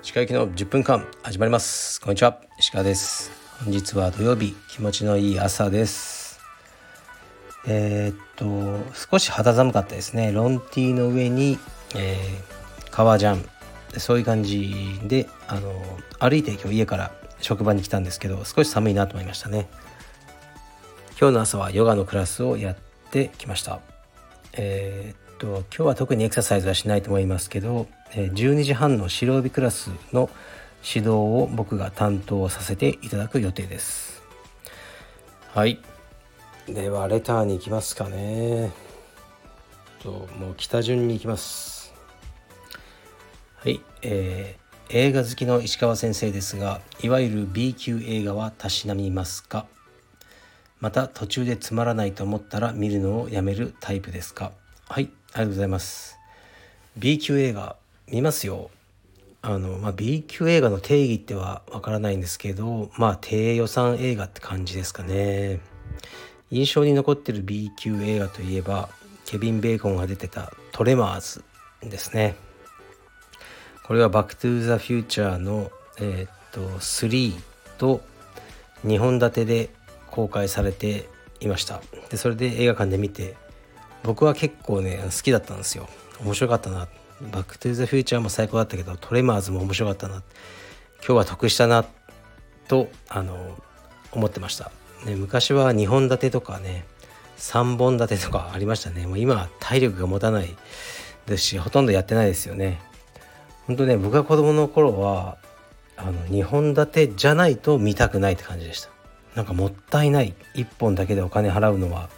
石川行きの10分間始まります。こんにちは。石川です。本日は土曜日気持ちのいい朝です。えー、っと少し肌寒かったですね。ロンティーの上に、えー、革ジャン。そういう感じであの歩いて今日家から職場に来たんですけど少し寒いなと思いましたね。今日の朝はヨガのクラスをやってきました。えー、っと今日は特にエクササイズはしないと思いますけど12時半の白帯クラスの指導を僕が担当させていただく予定です。はい。ではレターに行きますかね。ともう北順に行きます。はい、えー、映画好きの石川先生ですがいわゆる B 級映画はたしなみますか？また途中でつまらないと思ったら見るのをやめるタイプですか？はいありがとうございます。B 級映画見ますよ。あの、まあ、B 級映画の定義ってはわからないんですけどまあ低予算映画って感じですかね。印象に残ってる B 級映画といえばケビン・ベーコンが出てたトレマーズですね。これはバックトゥザフューチャーのえー、っと3と2本立てで公開されていました。でそれで映画館で見て僕は結構ね好きだったんですよ。面白かったな。バックトゥザフューチャーも最高だったけどトレマーズも面白かったな。今日は得したなとあの思ってました、ね、昔は2本立てとかね3本立てとかありましたね。もう今は体力が持たない。ですしほとんどやってないですよね。本当ね僕が子供の頃はあの2本立てじゃないと見たくないって感じでした。なんかもったいない1本だけでお金払うのは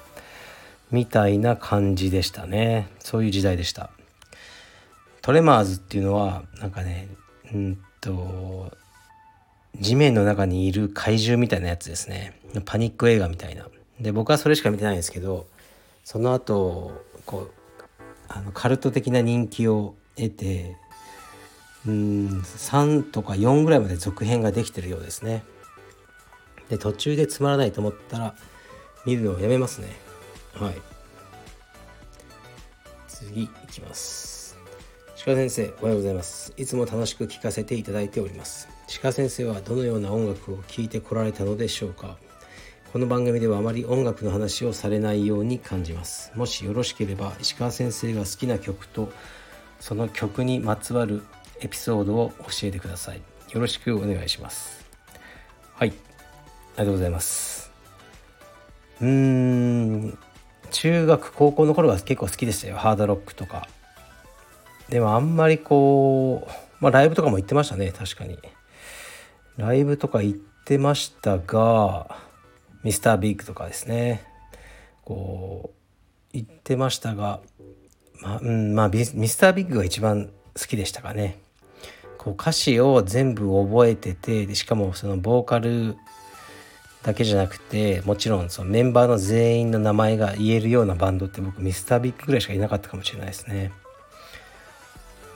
みたいな感じでしたね。そういう時代でした。トレマーズっていうのはなんかねうんと地面の中にいる怪獣みたいなやつですね。パニック映画みたいな。で僕はそれしか見てないんですけどその後こうあのカルト的な人気を得てうん3とか4ぐらいまで続編ができてるようですね。で途中でつまらないと思ったら見るのをやめますね。はい。次いきます。鹿先生おはようございます。いつも楽しく聞かせていただいております。鹿先生はどのような音楽を聴いてこられたのでしょうか。この番組ではあまり音楽の話をされないように感じます。もしよろしければ石川先生が好きな曲とその曲にまつわるエピソードを教えてください。よろしくお願いします。はい。りがとうございます。うーん。中学高校の頃は結構好きでしたよ。ハードロックとか。でもあんまりこうまあライブとかも行ってましたね。確かに。ライブとか行ってましたがミスタービッグとかですね。こう行ってましたがまあ、うん、まあミスタービッグが一番好きでしたかね。こう歌詞を全部覚えててでしかもそのボーカルだけじゃなくてもちろんそのメンバーの全員の名前が言えるようなバンドって僕ミスタービッグぐらいしかいなかったかもしれないですね。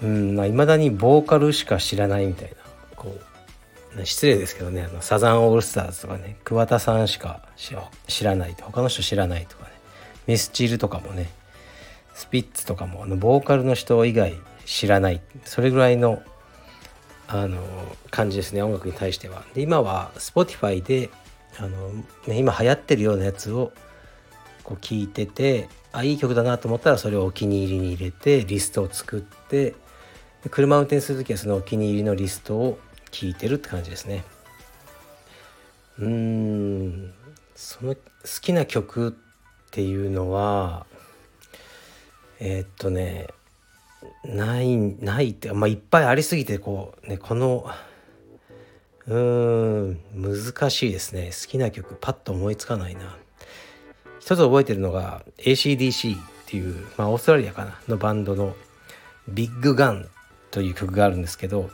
うんまあ、未だにボーカルしか知らないみたいなこう失礼ですけどねあのサザンオールスターズとかね桑田さんしか知らない他の人知らないとかねミスチルとかもねスピッツとかもあのボーカルの人以外知らないそれぐらいのあの感じですね音楽に対しては。で今は Spotify であの、ね、今流行ってるようなやつをこう聞いててあいい曲だなと思ったらそれをお気に入りに入れてリストを作って車運転する時はそのお気に入りのリストを聞いてるって感じですね。うーんその好きな曲っていうのはえー、っとねないないってまあいっぱいありすぎてこうねこのうーん難しいですね。好きな曲パッと思いつかないな。一つ覚えてるのが ACDC っていう、まあ、オーストラリアかなのバンドの「ビッグガン」という曲があるんですけど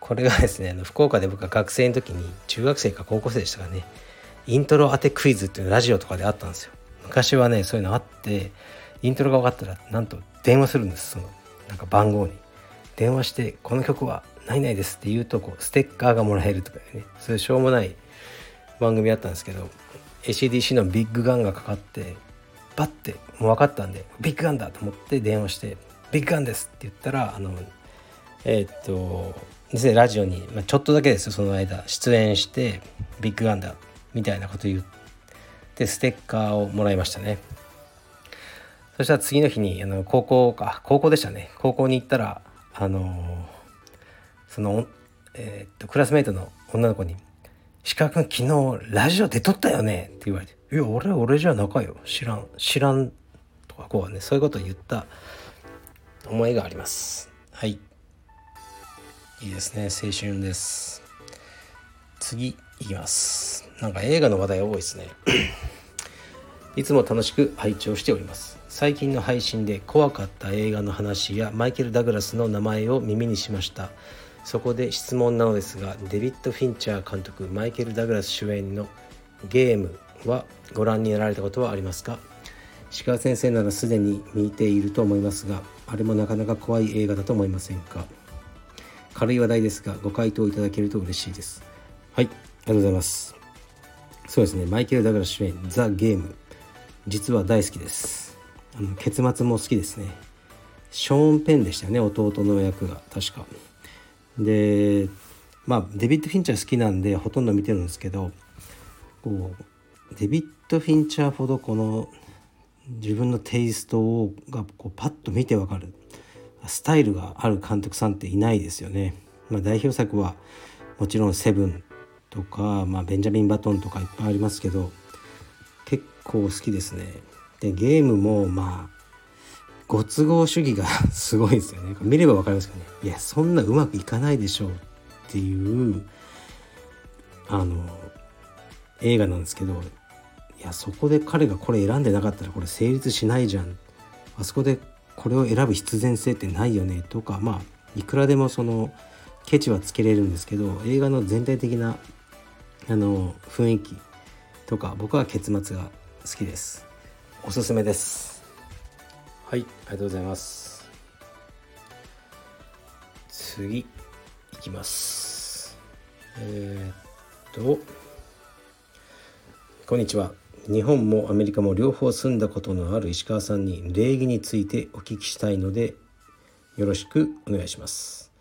これがですね福岡で僕が学生の時に中学生か高校生でしたかねイントロ当てクイズっていうのラジオとかであったんですよ。昔はねそういうのあってイントロが分かったらなんと電話するんですそのなんか番号に。電話してこの曲はないないですって言うとこうステッカーがもらえるとかね。そういうしょうもない番組あったんですけど ACDC のビッグガンがかかってバッてもう分かったんでビッグガンだと思って電話して「ビッグガンです」って言ったらあのえー、っとでラジオに、まあ、ちょっとだけですよその間出演して「ビッグガンだ」みたいなこと言ってステッカーをもらいましたね。そしたら次の日にあの高校か高校でしたね。高校に行ったらあのその、えー、っとクラスメートの女の子に「石川君昨日ラジオ出とったよね」って言われて「いや俺俺じゃなかよ。知らん知らん」とかこうねそういうことを言った思いがあります。はい。いいですね。青春です。次いきます。なんか映画の話題多いですね。いつも楽しく拝聴しております。最近の配信で怖かった映画の話やマイケル・ダグラスの名前を耳にしました。そこで質問なのですがデビッド・フィンチャー監督マイケル・ダグラス主演のゲームはご覧になられたことはありますか？石川先生ならすでに見ていると思いますがあれもなかなか怖い映画だと思いませんか？軽い話題ですがご回答いただけると嬉しいです。はいありがとうございます。そうですねマイケル・ダグラス主演「ザ・ゲーム」実は大好きです。あの結末も好きですね。ショーン・ペンでしたよね弟の役が確か。でまあデビッド・フィンチャー好きなんでほとんど見てるんですけどこうデビッド・フィンチャーほどこの自分のテイストをがこうパッと見てわかるスタイルがある監督さんっていないですよね。まあ、代表作はもちろん「セブン」とか、まあ、ベンジャミン・バトンとかいっぱいありますけど結構好きですね。でゲームもまあご都合主義がすごいですよね。見れば分かりますかね。いやそんなうまくいかないでしょうっていうあの映画なんですけどいやそこで彼がこれ選んでなかったらこれ成立しないじゃんあそこでこれを選ぶ必然性ってないよねとかまあいくらでもそのケチはつけれるんですけど映画の全体的なあの雰囲気とか僕は結末が好きですおすすめですはいありがとうございます。次いきます。えー、っとこんにちは。日本もアメリカも両方住んだことのある石川さんに礼儀についてお聞きしたいのでよろしくお願いします。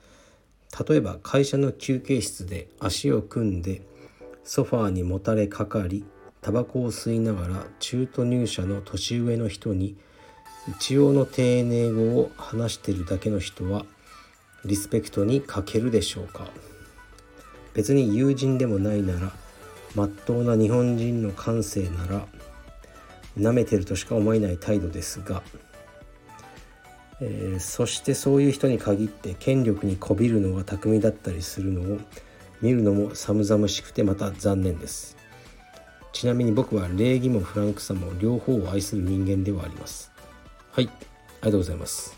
例えば会社の休憩室で足を組んでソファーにもたれかかりタバコを吸いながら中途入社の年上の人に一応の丁寧語を話してるだけの人はリスペクトに欠けるでしょうか？別に友人でもないならまっとうな日本人の感性なら舐めてるとしか思えない態度ですが、えー、そしてそういう人に限って権力にこびるのが巧みだったりするのを見るのも寒々しくてまた残念です。ちなみに僕は礼儀もフランクさも両方を愛する人間ではあります。はい。ありがとうございます。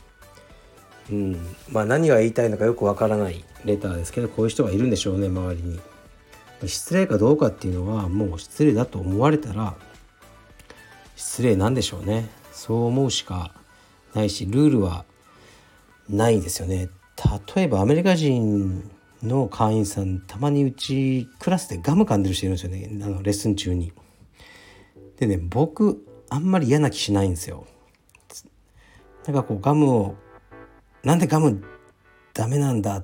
うん。まあ何が言いたいのかよくわからない。レターですけどこういう人がいるんでしょうね周りに。失礼かどうかっていうのはもう失礼だと思われたら失礼なんでしょうね。そう思うしかないしルールはないですよね。例えばアメリカ人の会員さんたまにうちクラスでガム噛んでる人いるんですよね。あのレッスン中に。でね僕あんまり嫌な気しないんですよ。なんかこうガムをなんでガムダメなんだ？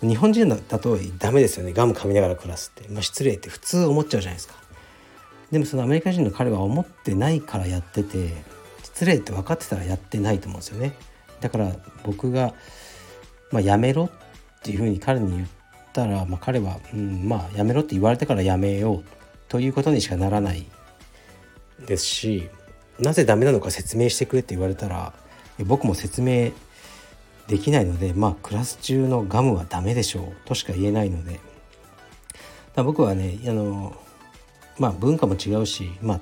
日本人だとダメですよね。ガム噛みながら暮らすって、まあ、失礼って普通思っちゃうじゃないですか。でもそのアメリカ人の彼は思ってないからやってて失礼って分かってたらやってないと思うんですよね。だから僕が、まあ、やめろっていうふうに彼に言ったら、まあ、彼は、うん、まあやめろって言われてからやめようということにしかならないですしなぜダメなのか説明してくれって言われたら僕も説明できないのでまあクラス中のガムはダメでしょうとしか言えないので僕はねあのまあ文化も違うしまあ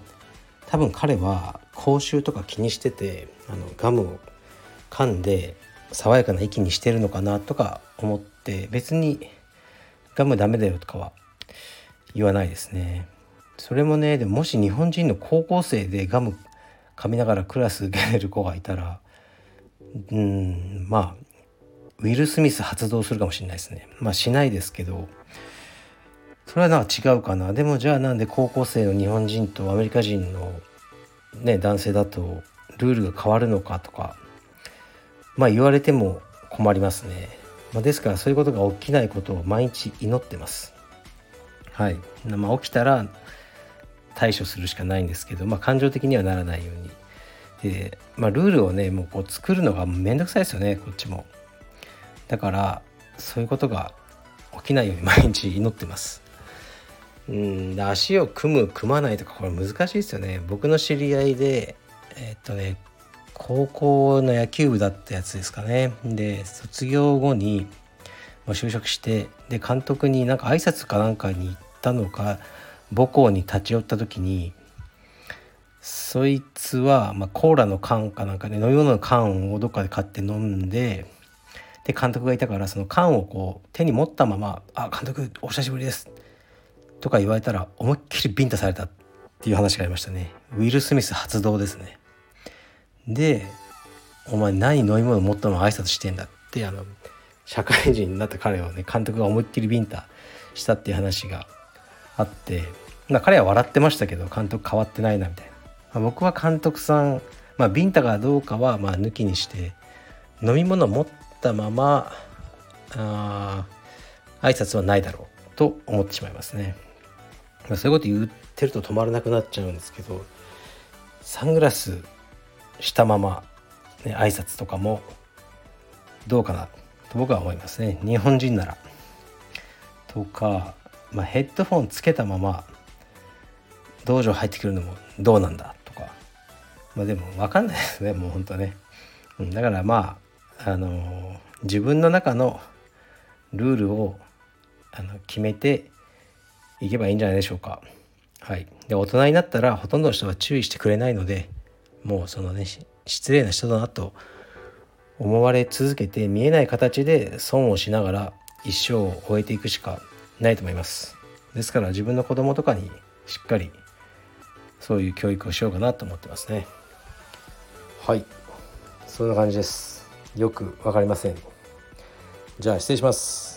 多分彼は口臭とか気にしててあのガムを噛んで爽やかな息にしてるのかなとか思って別にガムダメだよとかは言わないですね。それもねでももし日本人の高校生でガム噛みながらクラス受ける子がいたらうんまあウィル・スミス発動するかもしれないですね。まあしないですけどそれはなんか違うかな。でもじゃあなんで高校生の日本人とアメリカ人のね男性だとルールが変わるのかとかまあ言われても困りますね、まあ、ですからそういうことが起きないことを毎日祈ってます。はい。まあ、起きたら対処するしかないんですけど、まあ、感情的にはならないように。で、まあ、ルールをねもうこう作るのがめんどくさいですよねこっちも。だからそういうことが起きないように毎日祈ってます。うん足を組む組まないとかこれ難しいですよね。僕の知り合いでえー、っとね高校の野球部だったやつですかね。で卒業後に就職してで監督になんか挨拶かなんかに行ったのか母校に立ち寄った時にそいつは、まあ、コーラの缶かなんかで、ね、飲み物の缶をどっかで買って飲んでで監督がいたからその缶をこう手に持ったまま「あ監督お久しぶりです」とか言われたら思いっきりビンタされたっていう話がありましたね。ウィル・スミス発動ですね。で「お前何飲み物持ったまま挨拶してんだ」ってあの社会人になった彼をね監督が思いっきりビンタしたっていう話があって、まあ、彼は笑ってましたけど監督変わってないなみたいな、まあ、僕は監督さん、まあ、ビンタがどうかはまあ抜きにして飲み物持ったままあ挨拶はないだろうと思ってしまいますね、まあ、そういうこと言ってると止まらなくなっちゃうんですけどサングラスしたまま、ね、挨拶とかもどうかなと僕は思いますね。日本人なら。とか、まあ、ヘッドフォンつけたまま道場入ってくるのもどうなんだとかまあでも分かんないですねもうほんとね。だからまああのー、自分の中のルールをあの決めていけばいいんじゃないでしょうか。はい、で大人になったらほとんどの人は注意してくれないのでもうそのね失礼な人だなと思われ続けて見えない形で損をしながら一生を終えていくしかないと思います。ですから自分の子供とかにしっかりそういう教育をしようかなと思ってますね。はい。そんな感じです。よく分かりません。じゃあ失礼します。